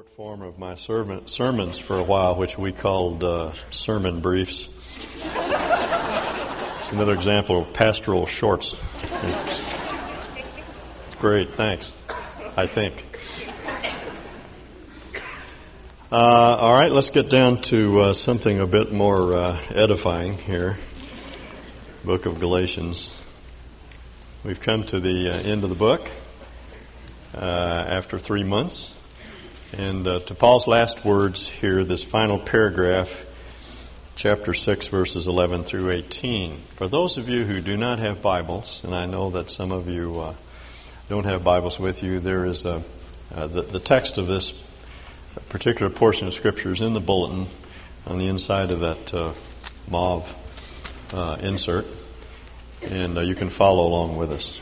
Short form of my sermon, sermons for a while, which we called uh, sermon briefs. it's another example of pastoral shorts. Great, thanks. I think. Uh, all right, let's get down to uh, something a bit more uh, edifying here. Book of Galatians. We've come to the uh, end of the book uh, after three months. And uh, to Paul's last words here, this final paragraph, chapter 6, verses 11 through 18. For those of you who do not have Bibles, and I know that some of you uh, don't have Bibles with you, there is a, uh, the, the, text of this particular portion of Scripture is in the bulletin on the inside of that uh, mauve uh, insert, and uh, you can follow along with us.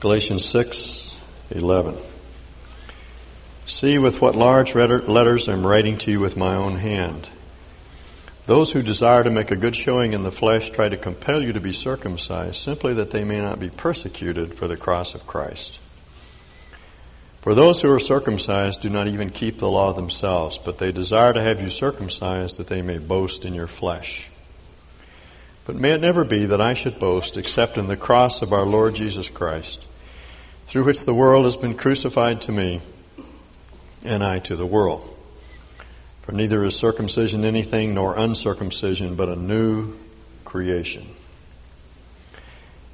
Galatians 6, 11. See with what large letters I'm writing to you with my own hand. Those who desire to make a good showing in the flesh try to compel you to be circumcised simply that they may not be persecuted for the cross of Christ. For those who are circumcised do not even keep the law themselves, but they desire to have you circumcised that they may boast in your flesh. But may it never be that I should boast except in the cross of our Lord Jesus Christ, through which the world has been crucified to me and I to the world. For neither is circumcision anything nor uncircumcision, but a new creation.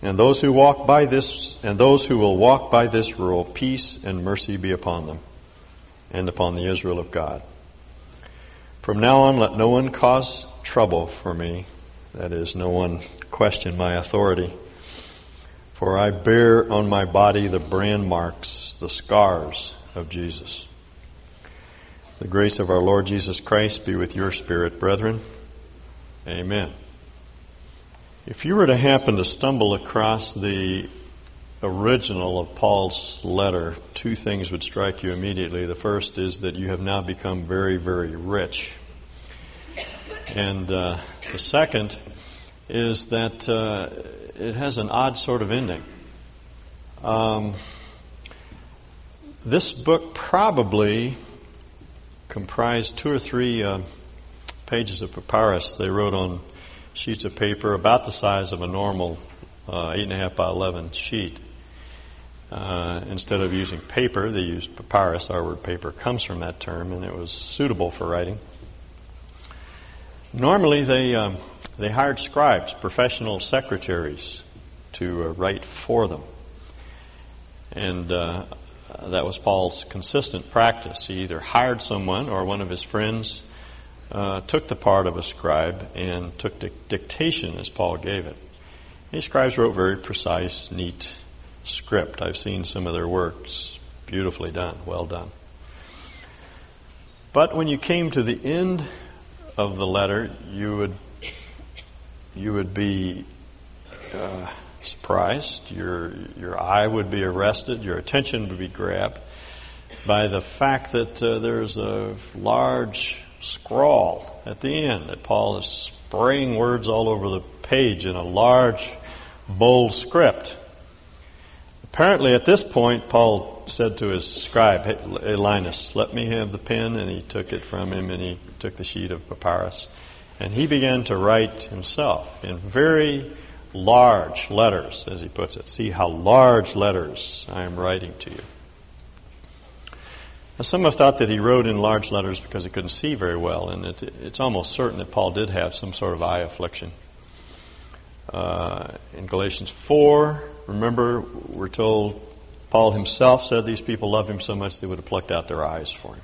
And those who walk by this, and those who will walk by this rule, peace and mercy be upon them, and upon the Israel of God. From now on, let no one cause trouble for me. That is, no one question my authority. For I bear on my body the brand marks, the scars of Jesus. The grace of our Lord Jesus Christ be with your spirit, brethren. Amen. If you were to happen to stumble across the original of Paul's letter, two things would strike you immediately. The first is that you have now become very, very rich. And uh, the second is that uh, it has an odd sort of ending. Um, this book probably comprised two or three uh, pages of papyrus they wrote on sheets of paper about the size of a normal uh, 8.5 by 11 sheet. Uh, instead of using paper, they used papyrus. Our word paper comes from that term, and it was suitable for writing. Normally, they um, they hired scribes, professional secretaries, to uh, write for them, and uh, that was Paul's consistent practice. He either hired someone or one of his friends uh, took the part of a scribe and took dictation as Paul gave it. These scribes wrote very precise, neat script. I've seen some of their works. Beautifully done, well done. But when you came to the end of the letter, you would you would be uh, surprised, your, your eye would be arrested, your attention would be grabbed by the fact that uh, there's a large scrawl at the end that Paul is spraying words all over the page in a large, bold script. Apparently, at this point, Paul said to his scribe, hey, Linus, let me have the pen, and he took it from him, and he took the sheet of papyrus, and he began to write himself in very large letters, as he puts it. See how large letters I am writing to you. Now, some have thought that he wrote in large letters because he couldn't see very well, and it, it's almost certain that Paul did have some sort of eye affliction. Uh, in Galatians 4, remember, we're told Paul himself said these people loved him so much they would have plucked out their eyes for him.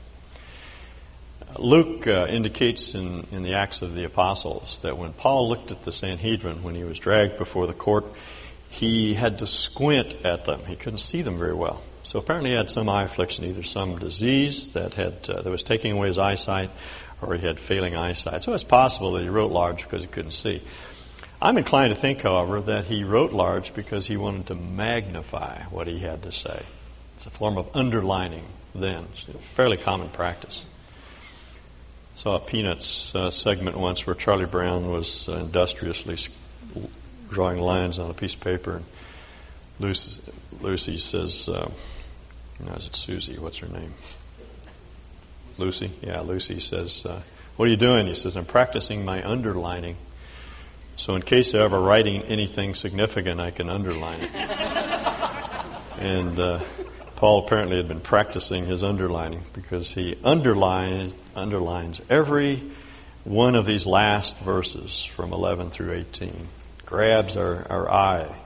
Luke uh, indicates in, in the Acts of the Apostles that when Paul looked at the Sanhedrin when he was dragged before the court, he had to squint at them. He couldn't see them very well. So apparently he had some eye affliction, either some disease that had uh, that was taking away his eyesight, or he had failing eyesight. So it's possible that he wrote large because he couldn't see. I'm inclined to think, however, that he wrote large because he wanted to magnify what he had to say. It's a form of underlining then. It's a fairly common practice saw a Peanuts uh, segment once where Charlie Brown was uh, industriously drawing lines on a piece of paper, and Lucy, Lucy says, uh, No, is it Susie? What's her name? Lucy? Yeah, Lucy says, uh, What are you doing? He says, I'm practicing my underlining. So in case they're ever writing anything significant, I can underline it. and uh, Paul apparently had been practicing his underlining because he underlines, underlines every one of these last verses from 11 through 18. Grabs our, our eye,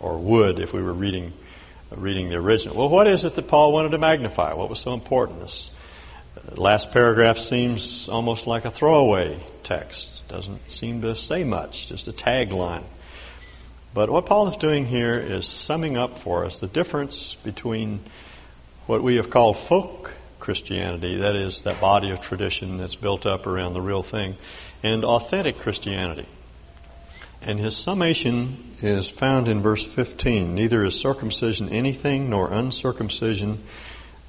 or would if we were reading reading the original. Well, what is it that Paul wanted to magnify? What was so important? This uh, last paragraph seems almost like a throwaway text. Doesn't seem to say much, just a tagline. But what Paul is doing here is summing up for us the difference between what we have called folk Christianity, that is, that body of tradition that's built up around the real thing, and authentic Christianity. And his summation is found in verse 15. Neither is circumcision anything nor uncircumcision,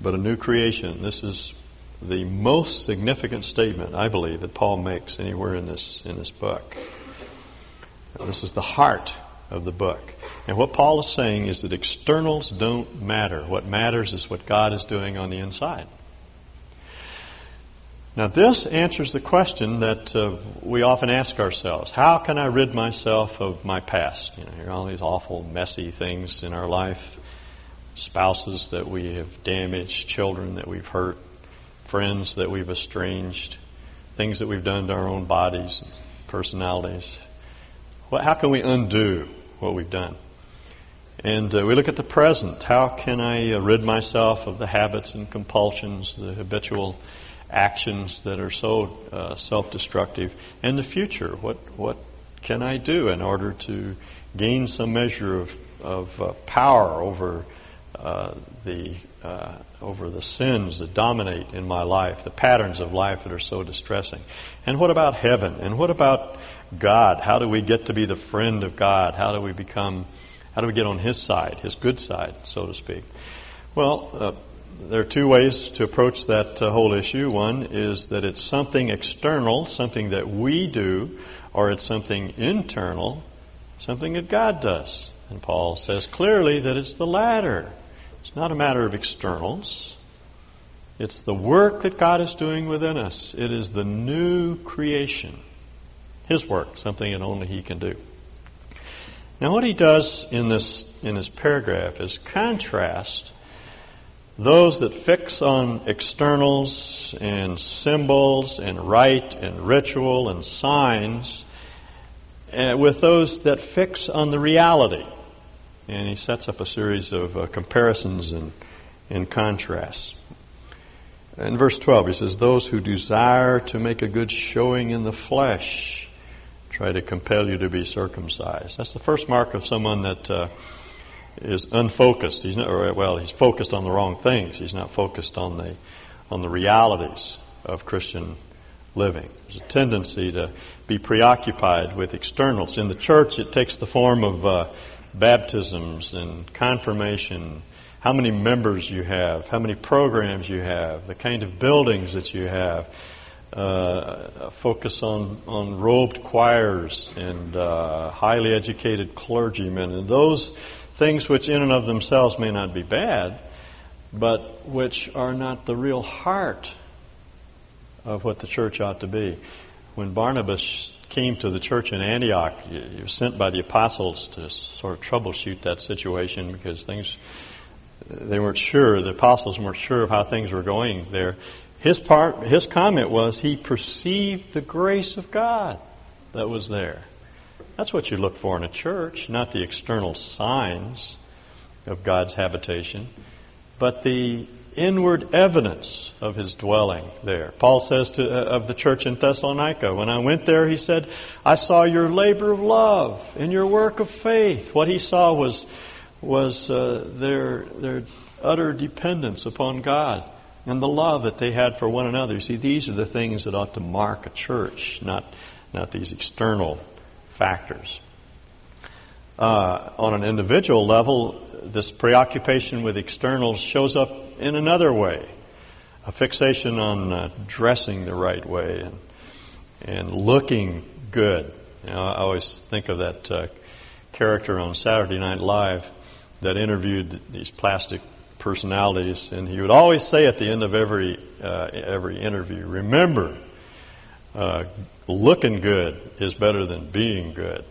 but a new creation. This is the most significant statement, I believe, that Paul makes anywhere in this, in this book. This is the heart of the book. And what Paul is saying is that externals don't matter. What matters is what God is doing on the inside. Now, this answers the question that uh, we often ask ourselves How can I rid myself of my past? You know, all these awful, messy things in our life spouses that we have damaged, children that we've hurt, friends that we've estranged, things that we've done to our own bodies, and personalities. Well, how can we undo what we've done? And uh, we look at the present. How can I uh, rid myself of the habits and compulsions, the habitual actions that are so uh, self-destructive? And the future. What what can I do in order to gain some measure of of uh, power over uh, the uh, over the sins that dominate in my life, the patterns of life that are so distressing. And what about heaven? And what about God? How do we get to be the friend of God? How do we become, how do we get on His side, His good side, so to speak? Well, uh, there are two ways to approach that uh, whole issue. One is that it's something external, something that we do, or it's something internal, something that God does. And Paul says clearly that it's the latter. It's not a matter of externals. It's the work that God is doing within us. It is the new creation. His work, something that only He can do. Now what he does in this, in this paragraph is contrast those that fix on externals and symbols and rite and ritual and signs uh, with those that fix on the reality and he sets up a series of uh, comparisons and, and contrasts. In verse 12, he says, Those who desire to make a good showing in the flesh try to compel you to be circumcised. That's the first mark of someone that uh, is unfocused. He's not, or, well, he's focused on the wrong things. He's not focused on the, on the realities of Christian living. There's a tendency to be preoccupied with externals. In the church, it takes the form of uh, baptisms and confirmation, how many members you have, how many programs you have, the kind of buildings that you have, uh, focus on, on robed choirs and uh, highly educated clergymen, and those things which in and of themselves may not be bad, but which are not the real heart of what the church ought to be. When Barnabas came to the church in Antioch, he was sent by the apostles to sort of troubleshoot that situation because things, they weren't sure, the apostles weren't sure of how things were going there. His part, his comment was he perceived the grace of God that was there. That's what you look for in a church, not the external signs of God's habitation, but the inward evidence of his dwelling there. Paul says to, uh, of the church in Thessalonica, when I went there, he said, I saw your labor of love and your work of faith. What he saw was, was uh, their, their utter dependence upon God and the love that they had for one another. See, these are the things that ought to mark a church, not, not these external factors. Uh, on an individual level, this preoccupation with externals shows up in another way. A fixation on uh, dressing the right way and, and looking good. You know, I always think of that uh, character on Saturday Night Live that interviewed these plastic personalities, and he would always say at the end of every uh, every interview, "Remember, uh, looking good is better than being good."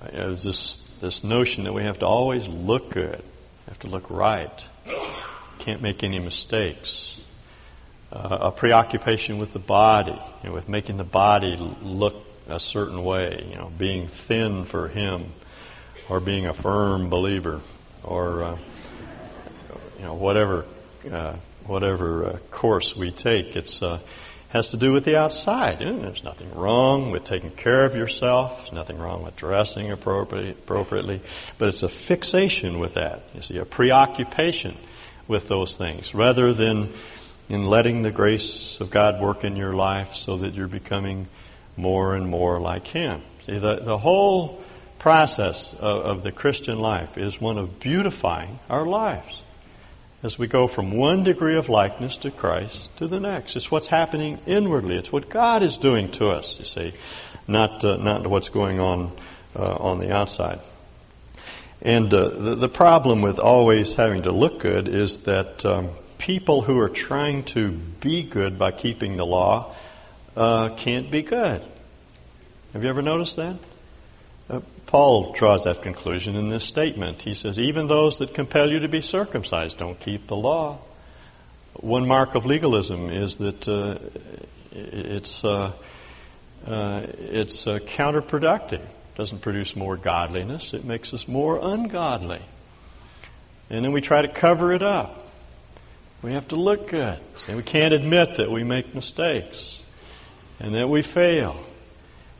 Uh, it was this this notion that we have to always look good, have to look right, can't make any mistakes. Uh, a preoccupation with the body, you know, with making the body look a certain way, you know, being thin for him, or being a firm believer, or uh, you know whatever uh, whatever uh, course we take. It's uh, has to do with the outside. There's nothing wrong with taking care of yourself. There's nothing wrong with dressing appropriately, appropriately. But it's a fixation with that. You see, a preoccupation with those things rather than in letting the grace of God work in your life so that you're becoming more and more like Him. See, the, the whole process of, of the Christian life is one of beautifying our lives as we go from one degree of likeness to Christ to the next. It's what's happening inwardly. It's what God is doing to us, you see, not, uh, not what's going on uh, on the outside. And uh, the, the, problem with always having to look good is that um, people who are trying to be good by keeping the law uh, can't be good. Have you ever noticed that? Paul draws that conclusion in this statement. He says, even those that compel you to be circumcised don't keep the law. One mark of legalism is that uh, it's uh, uh, it's uh, counterproductive. It doesn't produce more godliness. It makes us more ungodly. And then we try to cover it up. We have to look good. And we can't admit that we make mistakes and that we fail.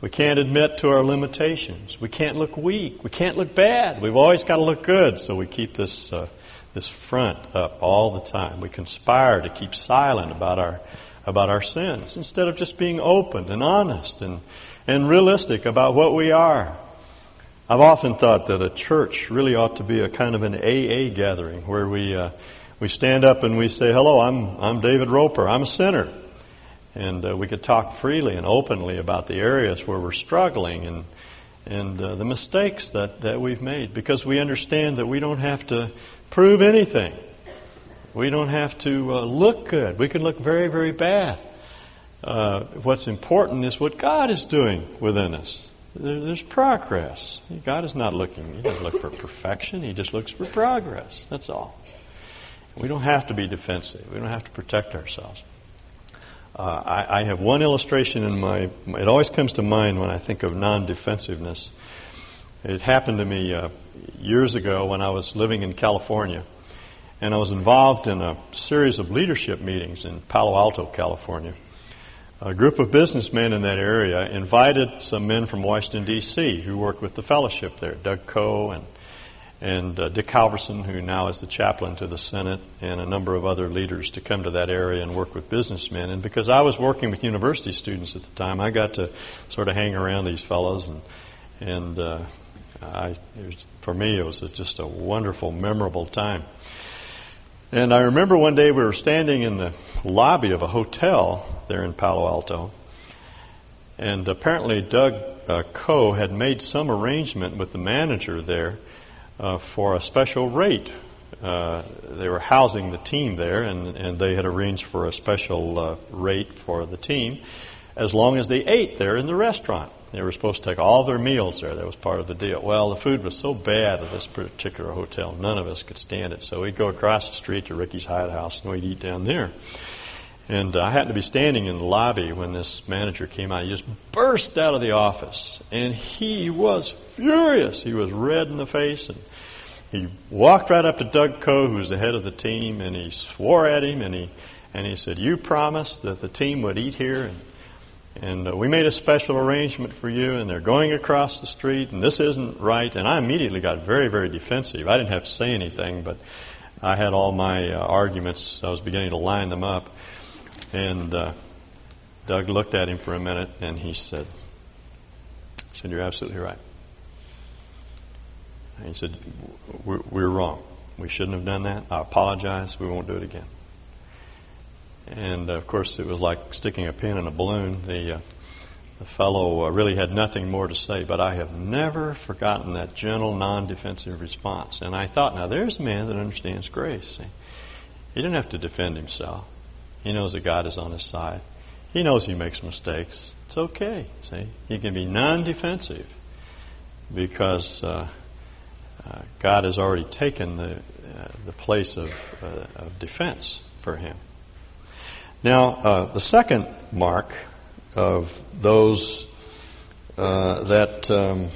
We can't admit to our limitations. We can't look weak. We can't look bad. We've always got to look good, so we keep this uh, this front up all the time. We conspire to keep silent about our about our sins instead of just being open and honest and and realistic about what we are. I've often thought that a church really ought to be a kind of an AA gathering where we uh, we stand up and we say, "Hello, I'm I'm David Roper. I'm a sinner." And uh, we could talk freely and openly about the areas where we're struggling and and uh, the mistakes that, that we've made because we understand that we don't have to prove anything. We don't have to uh, look good. We can look very, very bad. Uh, what's important is what God is doing within us. There, there's progress. God is not looking, He doesn't look for perfection, He just looks for progress. That's all. We don't have to be defensive. We don't have to protect ourselves. Uh, I, I, have one illustration in my, it always comes to mind when I think of non-defensiveness. It happened to me uh, years ago when I was living in California. And I was involved in a series of leadership meetings in Palo Alto, California. A group of businessmen in that area invited some men from Washington, D.C., who worked with the fellowship there, Doug Coe and and uh, Dick Halverson, who now is the chaplain to the Senate, and a number of other leaders to come to that area and work with businessmen. And because I was working with university students at the time, I got to sort of hang around these fellows, and and uh, I, was, for me, it was just a wonderful, memorable time. And I remember one day we were standing in the lobby of a hotel there in Palo Alto, and apparently Doug uh, Coe had made some arrangement with the manager there uh, for a special rate. Uh, they were housing the team there, and, and they had arranged for a special uh, rate for the team as long as they ate there in the restaurant. They were supposed to take all their meals there. That was part of the deal. Well, the food was so bad at this particular hotel, none of us could stand it. So we'd go across the street to Rickey's Hyatt House and we'd eat down there. And I happened to be standing in the lobby when this manager came out. He just burst out of the office, and he was furious. He was red in the face, and he walked right up to Doug Coe, who was the head of the team, and he swore at him, and he and he said, "You promised that the team would eat here, and and uh, we made a special arrangement for you, and they're going across the street, and this isn't right." And I immediately got very, very defensive. I didn't have to say anything, but I had all my uh, arguments. I was beginning to line them up, and uh, Doug looked at him for a minute, and he said, "He said You're absolutely right." And he said, we're, we're wrong. We shouldn't have done that. I apologize. We won't do it again. And uh, of course, it was like sticking a pin in a balloon. The uh, the fellow uh, really had nothing more to say, but I have never forgotten that gentle, non-defensive response. And I thought, now there's a man that understands grace. He didn't have to defend himself. He knows that God is on his side. He knows he makes mistakes. It's okay. See, he can be non-defensive because uh, uh, God has already taken the uh, the place of, uh, of defense for him. Now, uh, the second mark of those uh, that um,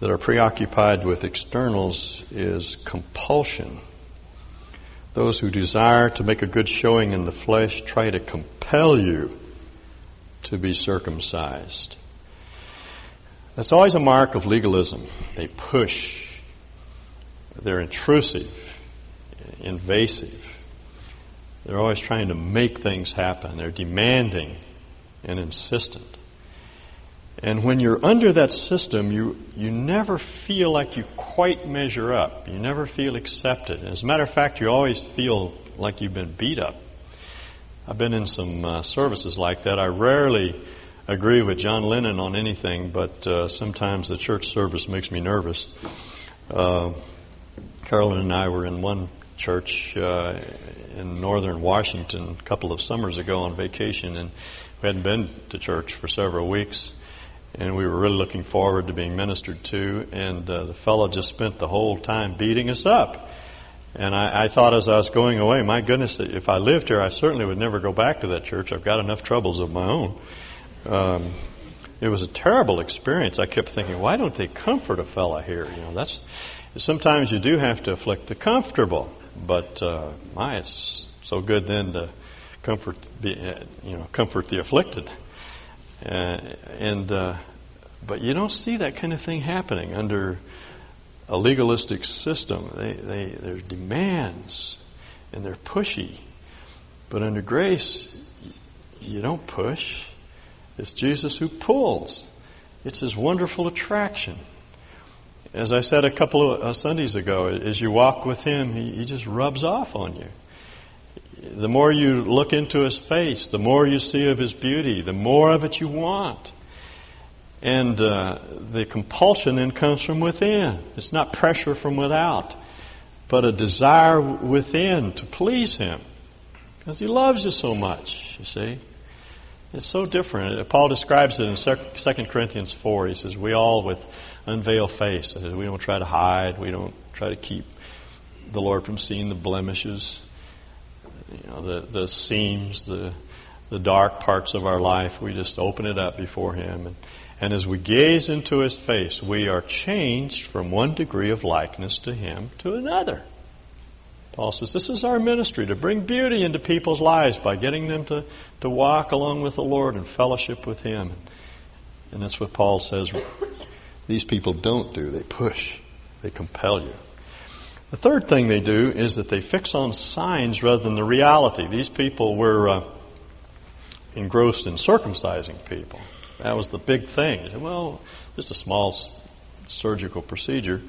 that are preoccupied with externals is compulsion. Those who desire to make a good showing in the flesh try to compel you to be circumcised. That's always a mark of legalism. They push. They're intrusive, invasive. They're always trying to make things happen. They're demanding and insistent. And when you're under that system, you, you never feel like you quite measure up. You never feel accepted. As a matter of fact, you always feel like you've been beat up. I've been in some uh, services like that. I rarely agree with John Lennon on anything, but uh, sometimes the church service makes me nervous. Uh, Carolyn and I were in one church uh, in northern Washington a couple of summers ago on vacation, and we hadn't been to church for several weeks, and we were really looking forward to being ministered to. And uh, the fellow just spent the whole time beating us up. And I, I thought as I was going away, my goodness, if I lived here, I certainly would never go back to that church. I've got enough troubles of my own. Um, it was a terrible experience. I kept thinking, why don't they comfort a fella here? You know, that's sometimes you do have to afflict the comfortable, but uh, my, it's so good then to comfort, be, you know, comfort the afflicted. Uh, and uh, but you don't see that kind of thing happening under a legalistic system. They, they, there's demands, and they're pushy. But under grace, you don't push. It's Jesus who pulls. It's His wonderful attraction. As I said a couple of uh, Sundays ago, as you walk with Him, He, just rubs off on you the more you look into his face, the more you see of his beauty, the more of it you want. And uh, the compulsion then comes from within. It's not pressure from without, but a desire within to please him. Because he loves you so much, you see. It's so different. Paul describes it in 2 Corinthians 4. He says, We all with unveiled face. We don't try to hide. We don't try to keep the Lord from seeing the blemishes you know, the, the seams, the, the dark parts of our life, we just open it up before Him. And, and as we gaze into His face, we are changed from one degree of likeness to Him to another. Paul says this is our ministry to bring beauty into people's lives by getting them to, to walk along with the Lord and fellowship with Him. And that's what Paul says these people don't do. They push, they compel you. The third thing they do is that they fix on signs rather than the reality. These people were uh, engrossed in circumcising people. That was the big thing. Said, well, just a small surgical procedure.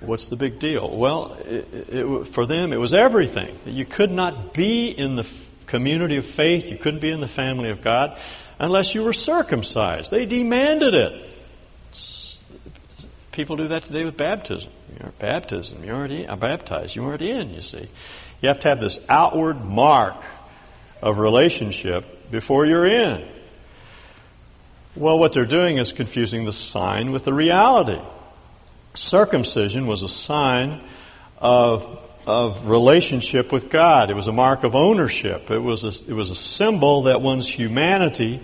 What's the big deal? Well, it, it, for them, it was everything. You could not be in the community of faith, you couldn't be in the family of God unless you were circumcised. They demanded it. People do that today with baptism. You're baptism. You're already I'm baptized. You're already in. You see, you have to have this outward mark of relationship before you're in. Well, what they're doing is confusing the sign with the reality. Circumcision was a sign of of relationship with God. It was a mark of ownership. It was a, it was a symbol that one's humanity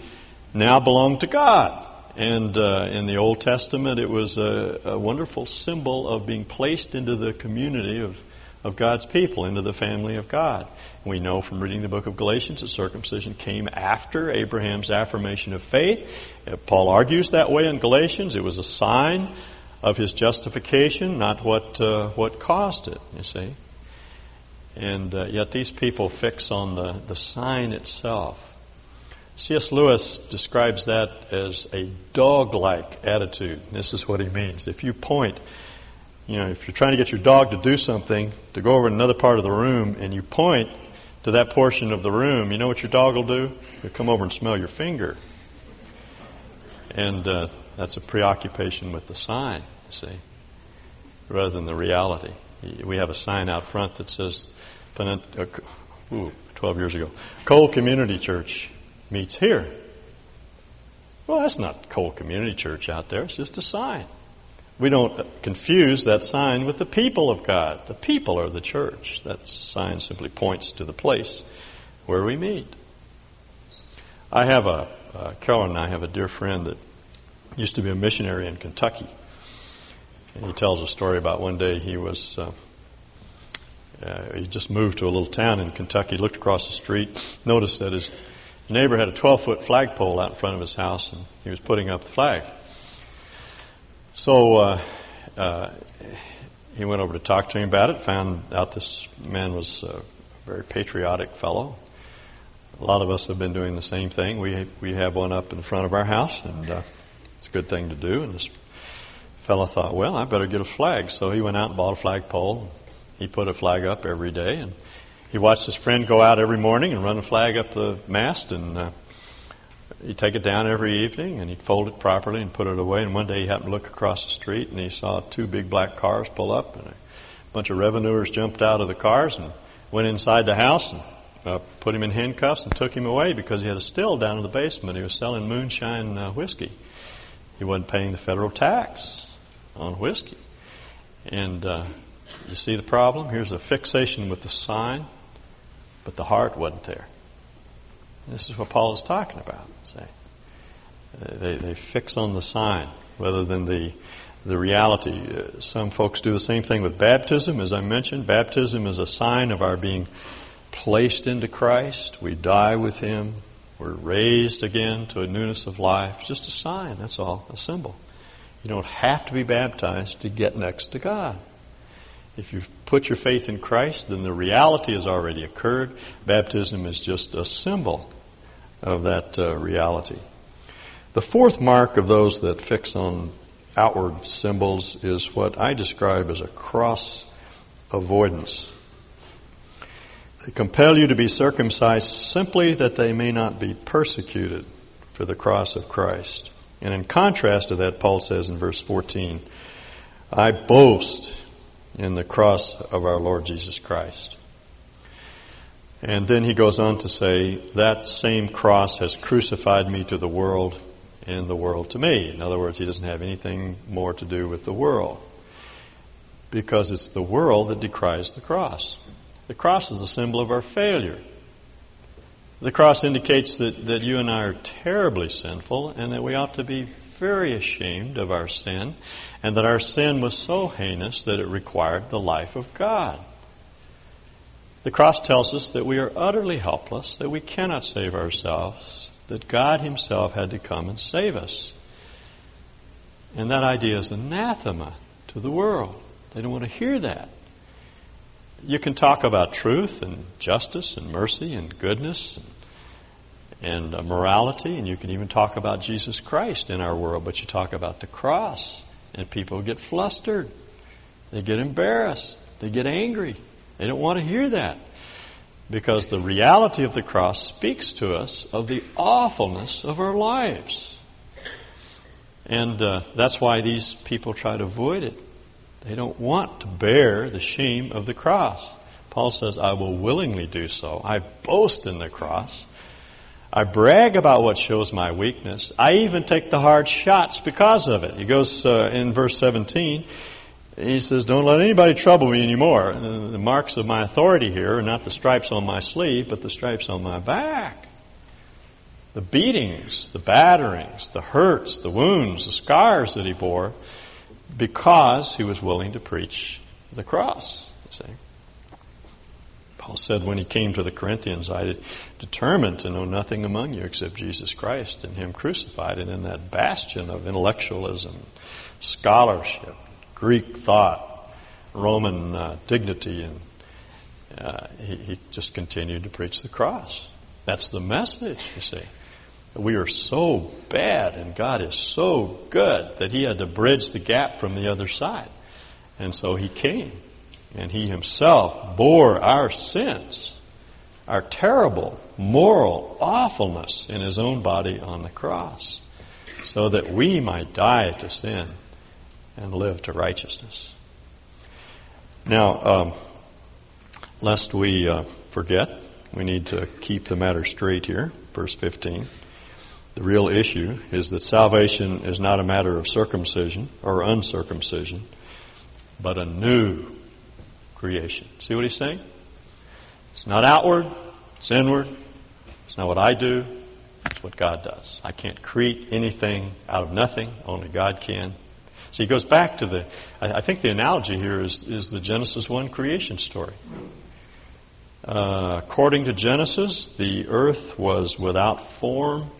now belonged to God. And uh, in the Old Testament, it was a, a, wonderful symbol of being placed into the community of, of God's people, into the family of God. We know from reading the book of Galatians that circumcision came after Abraham's affirmation of faith. Uh, Paul argues that way in Galatians. It was a sign of his justification, not what uh, what caused it. You see, and uh, yet these people fix on the the sign itself. C.S. Lewis describes that as a dog-like attitude. This is what he means. If you point, you know, if you're trying to get your dog to do something, to go over to another part of the room, and you point to that portion of the room, you know what your dog will do? He'll come over and smell your finger. And uh, that's a preoccupation with the sign, you see, rather than the reality. We have a sign out front that says, uh, ooh, 12 years ago, Cole Community Church meets here. Well, that's not Cole Community Church out there. It's just a sign. We don't confuse that sign with the people of God. The people are the church. That sign simply points to the place where we meet. I have a, uh, Carolyn and I have a dear friend that used to be a missionary in Kentucky. And he tells a story about one day he was, uh, uh, he just moved to a little town in Kentucky, looked across the street, noticed that his neighbor had a 12 foot flagpole out in front of his house and he was putting up the flag. So, uh, uh, he went over to talk to him about it, found out this man was a very patriotic fellow. A lot of us have been doing the same thing. We, we have one up in front of our house and, uh, it's a good thing to do. And this fellow thought, well, I better get a flag. So he went out and bought a flagpole. He put a flag up every day and he watched his friend go out every morning and run a flag up the mast and, uh, he'd take it down every evening and he'd fold it properly and put it away. And one day he happened to look across the street and he saw two big black cars pull up and a bunch of revenuers jumped out of the cars and went inside the house and uh, put him in handcuffs and took him away because he had a still down in the basement. He was selling moonshine uh, whiskey. He wasn't paying the federal tax on whiskey. And uh, you see the problem? Here's a fixation with the sign, but the heart wasn't there. This is what Paul is talking about. Say, they, they fix on the sign rather than the the reality. Uh, some folks do the same thing with baptism, as I mentioned. Baptism is a sign of our being placed into Christ. We die with Him. We're raised again to a newness of life. It's just a sign, that's all, a symbol. You don't have to be baptized to get next to God. If you've put your faith in Christ, then the reality has already occurred. Baptism is just a symbol of that uh, reality. The fourth mark of those that fix on outward symbols is what I describe as a cross avoidance. They compel you to be circumcised simply that they may not be persecuted for the cross of Christ. And in contrast to that, Paul says in verse 14, I boast in the cross of our Lord Jesus Christ. And then he goes on to say, that same cross has crucified me to the world and the world to me. In other words, he doesn't have anything more to do with the world. Because it's the world that decries the cross. The cross is the symbol of our failure. The cross indicates that, that you and I are terribly sinful and that we ought to be very ashamed of our sin and that our sin was so heinous that it required the life of God. The cross tells us that we are utterly helpless, that we cannot save ourselves, that God Himself had to come and save us. And that idea is anathema to the world. They don't want to hear that. You can talk about truth and justice and mercy and goodness and, and uh, morality, and you can even talk about Jesus Christ in our world, but you talk about the cross, and people get flustered. They get embarrassed. They get angry. They don't want to hear that. Because the reality of the cross speaks to us of the awfulness of our lives. And uh, that's why these people try to avoid it. They don't want to bear the shame of the cross. Paul says, I will willingly do so. I boast in the cross. I brag about what shows my weakness. I even take the hard shots because of it. He goes uh, in verse 17, he says, Don't let anybody trouble me anymore. The marks of my authority here are not the stripes on my sleeve, but the stripes on my back. The beatings, the batterings, the hurts, the wounds, the scars that he bore because he was willing to preach the cross. You see. Paul said when he came to the Corinthians, I determined to know nothing among you except Jesus Christ and Him crucified. And in that bastion of intellectualism, scholarship, Greek thought, Roman uh, dignity, and uh, he, he just continued to preach the cross. That's the message, you see. We are so bad and God is so good that He had to bridge the gap from the other side. And so He came and He Himself bore our sins, our terrible moral awfulness in His own body on the cross. so that we might die to sin and live to righteousness. Now, um, lest we uh, forget, we need to keep the matter straight here. Verse 15. The real issue is that salvation is not a matter of circumcision or uncircumcision, but a new creation. See what he's saying? It's not outward, it's inward. It's not what I do, it's what God does. I can't create anything out of nothing, only God can. So he goes back to the, I, think the analogy here is, is the Genesis 1 creation story. Uh, according to Genesis, the earth was without form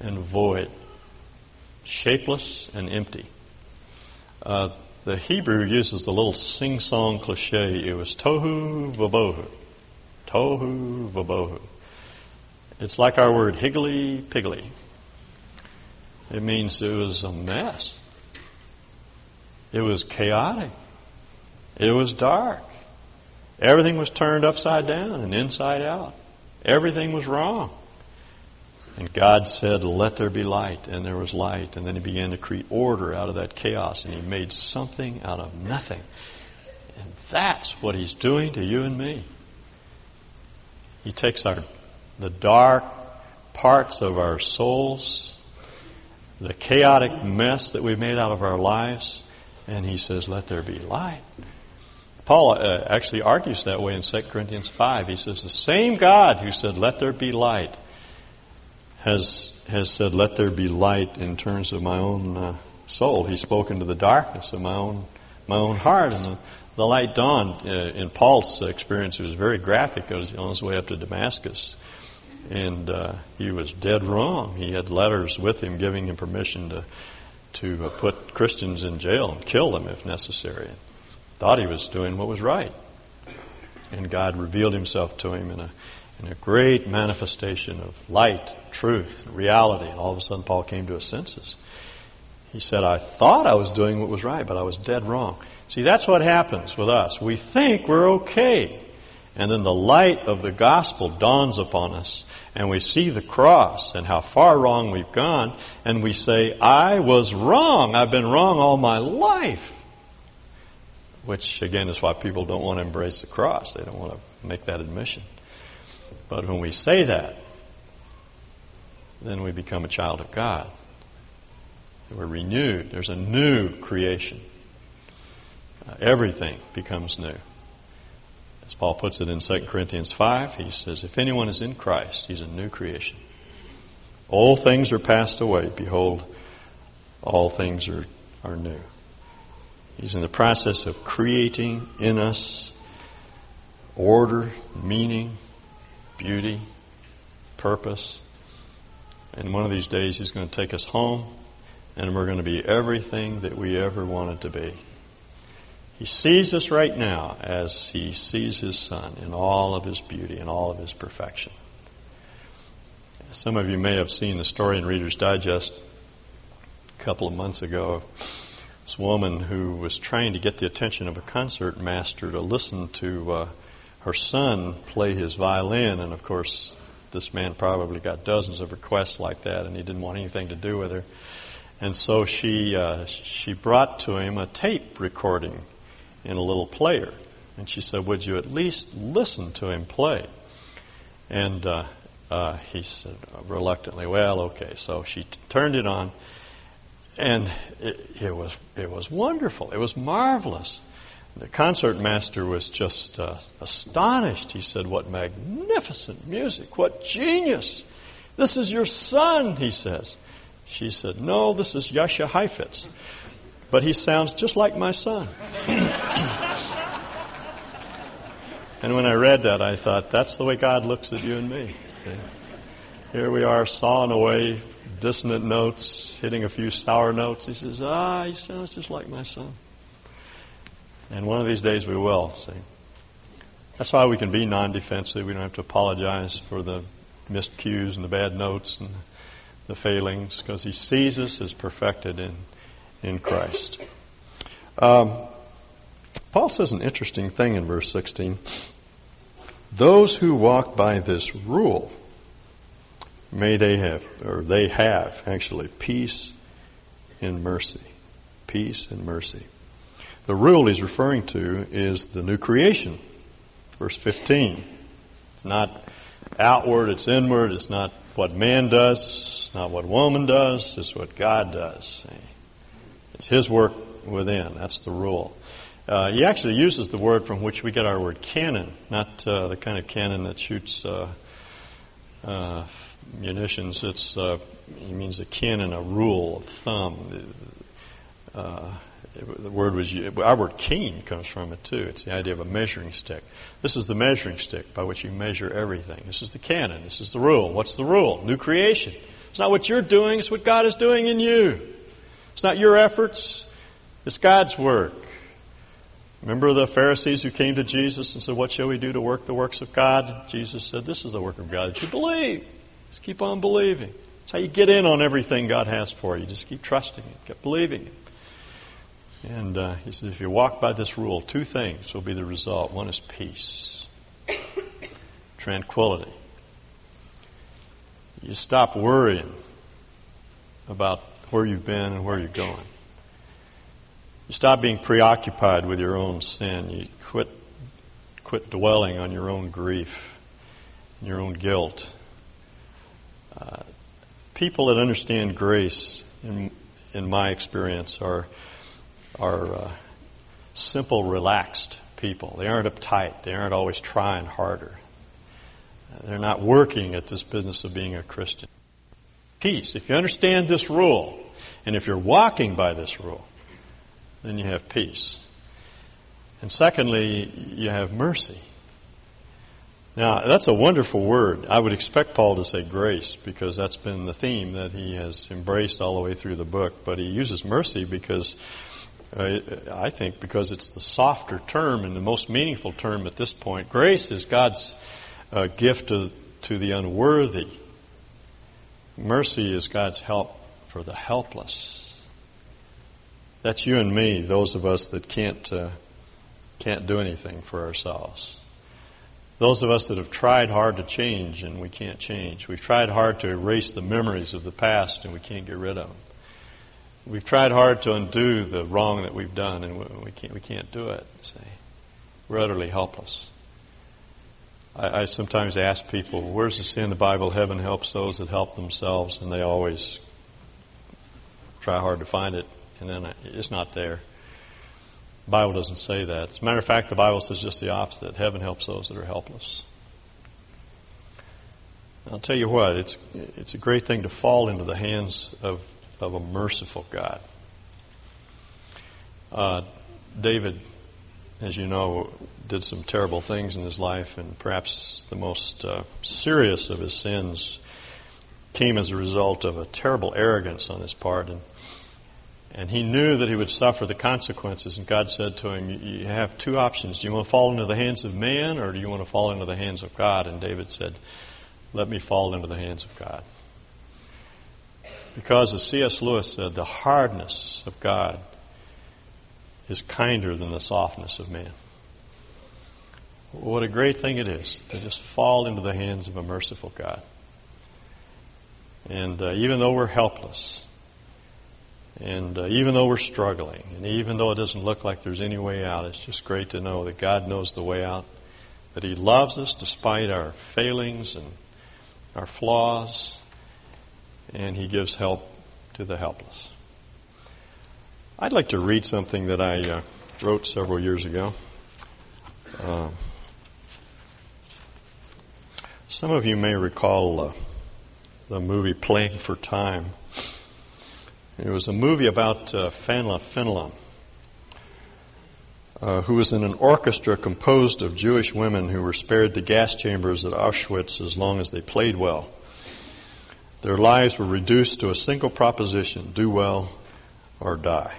and void, shapeless and empty. Uh, the Hebrew uses the little sing-song cliche. It was tohu vabohu. Tohu vabohu. It's like our word higgly piggly. It means it was a mess. It was chaotic. It was dark. Everything was turned upside down and inside out. Everything was wrong. And God said, Let there be light. And there was light. And then He began to create order out of that chaos. And He made something out of nothing. And that's what He's doing to you and me. He takes our, the dark parts of our souls, the chaotic mess that we've made out of our lives, and he says, Let there be light. Paul uh, actually argues that way in 2 Corinthians 5. He says, The same God who said, Let there be light, has, has said, Let there be light in terms of my own uh, soul. He spoke into the darkness of my own, my own heart, and the, the light dawned. Uh, in Paul's experience, it was very graphic. It was on his way up to Damascus. And uh, he was dead wrong. He had letters with him giving him permission to to uh, put Christians in jail and kill them if necessary. Thought he was doing what was right. And God revealed himself to him in a, in a great manifestation of light, truth, reality. And all of a sudden, Paul came to his senses. He said, I thought I was doing what was right, but I was dead wrong. See, that's what happens with us. We think we're okay. And then the light of the gospel dawns upon us and we see the cross and how far wrong we've gone, and we say, I was wrong. I've been wrong all my life. Which, again, is why people don't want to embrace the cross. They don't want to make that admission. But when we say that, then we become a child of God. We're renewed. There's a new creation. Uh, everything becomes new. As Paul puts it in 2 Corinthians 5, he says, If anyone is in Christ, he's a new creation. All things are passed away. Behold, all things are, are new. He's in the process of creating in us order, meaning, beauty, purpose. And one of these days, he's going to take us home, and we're going to be everything that we ever wanted to be. He sees us right now as he sees his son in all of his beauty and all of his perfection. Some of you may have seen the story in Reader's Digest a couple of months ago. This woman who was trying to get the attention of a concert master to listen to uh, her son play his violin, and of course, this man probably got dozens of requests like that, and he didn't want anything to do with her. And so she uh, she brought to him a tape recording in a little player. And she said, Would you at least listen to him play? And uh, uh, he said reluctantly, Well, okay. So she t- turned it on, and it, it, was, it was wonderful. It was marvelous. The concert master was just uh, astonished. He said, What magnificent music! What genius! This is your son, he says. She said, No, this is Jascha Heifetz but he sounds just like my son. and when I read that, I thought, that's the way God looks at you and me. Here we are sawing away dissonant notes, hitting a few sour notes. He says, ah, he sounds just like my son. And one of these days we will, see. That's why we can be non-defensive. We don't have to apologize for the missed cues and the bad notes and the failings because he sees us as perfected in in Christ. Um, Paul says an interesting thing in verse 16. Those who walk by this rule, may they have, or they have actually, peace in mercy. Peace and mercy. The rule he's referring to is the new creation. Verse 15. It's not outward, it's inward, it's not what man does, it's not what woman does, it's what God does. It's his work within. That's the rule. Uh, he actually uses the word from which we get our word cannon, not uh, the kind of cannon that shoots uh, uh munitions. It's uh, he means a cannon, a rule, of thumb. Uh, the word was our word keen comes from it too. It's the idea of a measuring stick. This is the measuring stick by which you measure everything. This is the canon. This is the rule. What's the rule? New creation. It's not what you're doing. It's what God is doing in you. It's not your efforts. It's God's work. Remember the Pharisees who came to Jesus and said, "What shall we do to work the works of God?" Jesus said, "This is the work of God that you believe. Just keep on believing. It's how you get in on everything God has for you. Just keep trusting Him, keep believing Him." And uh, he says, if you walk by this rule, two things will be the result. One is peace, tranquility. You stop worrying about where you've been and where you're going. You stop being preoccupied with your own sin. You quit, quit dwelling on your own grief, your own guilt. Uh, people that understand grace, in, in my experience, are are uh, simple, relaxed people. They aren't uptight. They aren't always trying harder. They're not working at this business of being a Christian. Peace. If you understand this rule, and if you're walking by this rule, then you have peace. And secondly, you have mercy. Now, that's a wonderful word. I would expect Paul to say grace because that's been the theme that he has embraced all the way through the book. But he uses mercy because uh, I think because it's the softer term and the most meaningful term at this point. Grace is God's uh, gift to, to the unworthy. Mercy is God's help for the helpless. That's you and me, those of us that can't uh, can't do anything for ourselves. Those of us that have tried hard to change and we can't change. We've tried hard to erase the memories of the past and we can't get rid of them. We've tried hard to undo the wrong that we've done, and we can't, we can't do it. See? We're utterly helpless. I, I sometimes ask people, where's the sin in the Bible? Heaven helps those that help themselves, and they always try hard to find it, and then it's not there. The Bible doesn't say that. As a matter of fact, the Bible says just the opposite. Heaven helps those that are helpless. I'll tell you what, it's, it's a great thing to fall into the hands of of a merciful God. Uh, David, as you know, did some terrible things in his life, and perhaps the most uh, serious of his sins came as a result of a terrible arrogance on his part. And, and he knew that he would suffer the consequences, and God said to him, You have two options. Do you want to fall into the hands of man, or do you want to fall into the hands of God? And David said, Let me fall into the hands of God. Because, as C.S. Lewis said, the hardness of God is kinder than the softness of man. What a great thing it is to just fall into the hands of a merciful God. And uh, even though we're helpless, and uh, even though we're struggling, and even though it doesn't look like there's any way out, it's just great to know that God knows the way out, that He loves us despite our failings and our flaws, and he gives help to the helpless. I'd like to read something that I uh, wrote several years ago. Uh, some of you may recall uh, the movie Playing for Time. It was a movie about uh, Fania Fenelon, uh, who was in an orchestra composed of Jewish women who were spared the gas chambers at Auschwitz as long as they played well. Their lives were reduced to a single proposition do well or die.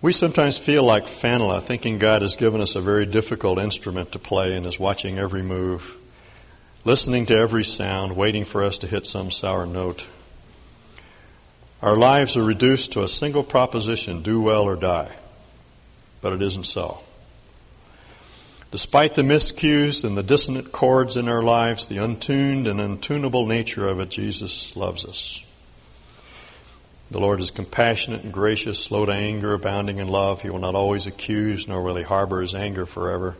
We sometimes feel like Fania, thinking God has given us a very difficult instrument to play and is watching every move, listening to every sound, waiting for us to hit some sour note. Our lives are reduced to a single proposition do well or die. But it isn't so. Despite the miscues and the dissonant chords in our lives, the untuned and untunable nature of it, Jesus loves us. The Lord is compassionate and gracious, slow to anger, abounding in love. He will not always accuse, nor will he harbor his anger forever.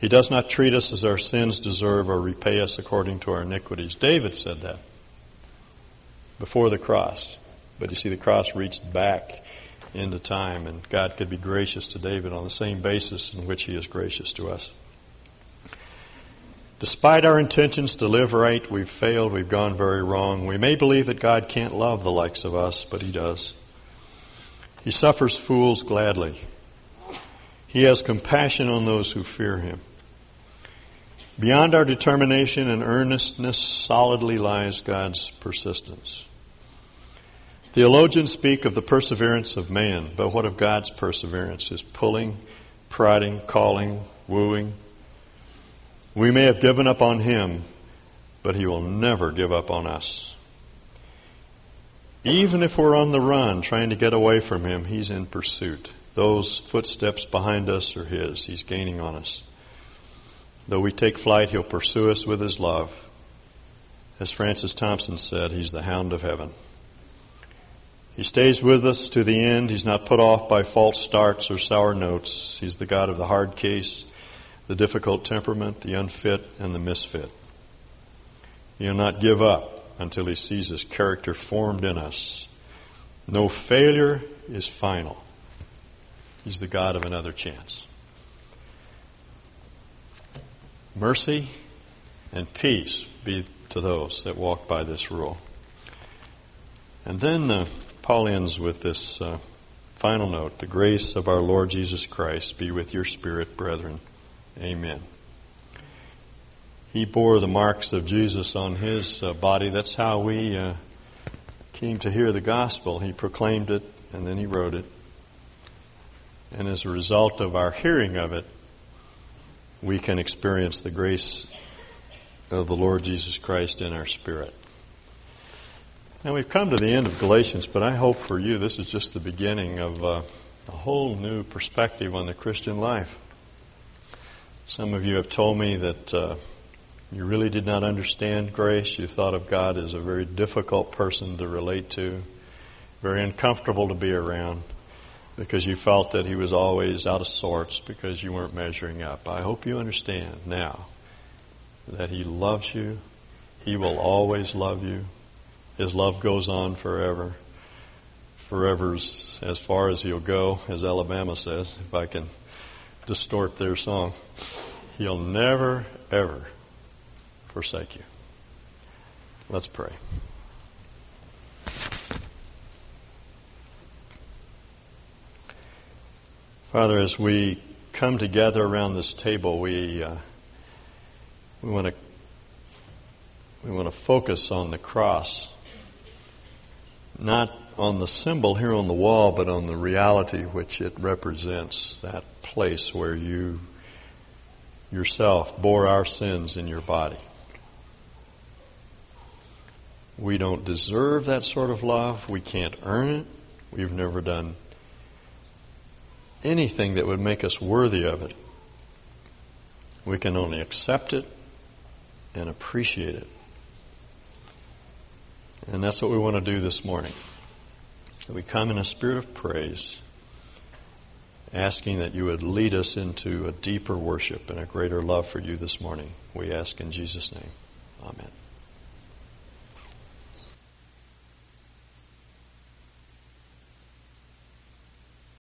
He does not treat us as our sins deserve or repay us according to our iniquities. David said that before the cross. But you see, the cross reached back into time, and God could be gracious to David on the same basis in which he is gracious to us. Despite our intentions to live right, we've failed, we've gone very wrong. We may believe that God can't love the likes of us, but He does. He suffers fools gladly. He has compassion on those who fear Him. Beyond our determination and earnestness solidly lies God's persistence. Theologians speak of the perseverance of man, but what of God's perseverance? His pulling, prodding, calling, wooing, we may have given up on him, but he will never give up on us. Even if we're on the run trying to get away from him, he's in pursuit. Those footsteps behind us are his. He's gaining on us. Though we take flight, he'll pursue us with his love. As Francis Thompson said, he's the hound of heaven. He stays with us to the end. He's not put off by false starts or sour notes. He's the God of the hard case the difficult temperament, the unfit, and the misfit. He'll not give up until he sees his character formed in us. No failure is final. He's the God of another chance. Mercy and peace be to those that walk by this rule. And then uh, Paul ends with this uh, final note The grace of our Lord Jesus Christ be with your spirit, brethren. Amen. He bore the marks of Jesus on his uh, body. That's how we uh, came to hear the gospel. He proclaimed it and then he wrote it. And as a result of our hearing of it, we can experience the grace of the Lord Jesus Christ in our spirit. Now we've come to the end of Galatians, but I hope for you this is just the beginning of uh, a whole new perspective on the Christian life. Some of you have told me that uh, you really did not understand grace. You thought of God as a very difficult person to relate to, very uncomfortable to be around, because you felt that He was always out of sorts because you weren't measuring up. I hope you understand now that He loves you. He will always love you. His love goes on forever. Forever's as far as He'll go, as Alabama says, if I can distort their song. He'll never, ever forsake you. Let's pray. Father, as we come together around this table, we uh, we want to we want to focus on the cross, not on the symbol here on the wall, but on the reality which it represents. That place where you yourself bore our sins in your body. We don't deserve that sort of love. We can't earn it. We've never done anything that would make us worthy of it. We can only accept it and appreciate it. And that's what we want to do this morning. We come in a spirit of praise asking that you would lead us into a deeper worship and a greater love for you this morning. We ask in Jesus' name. Amen.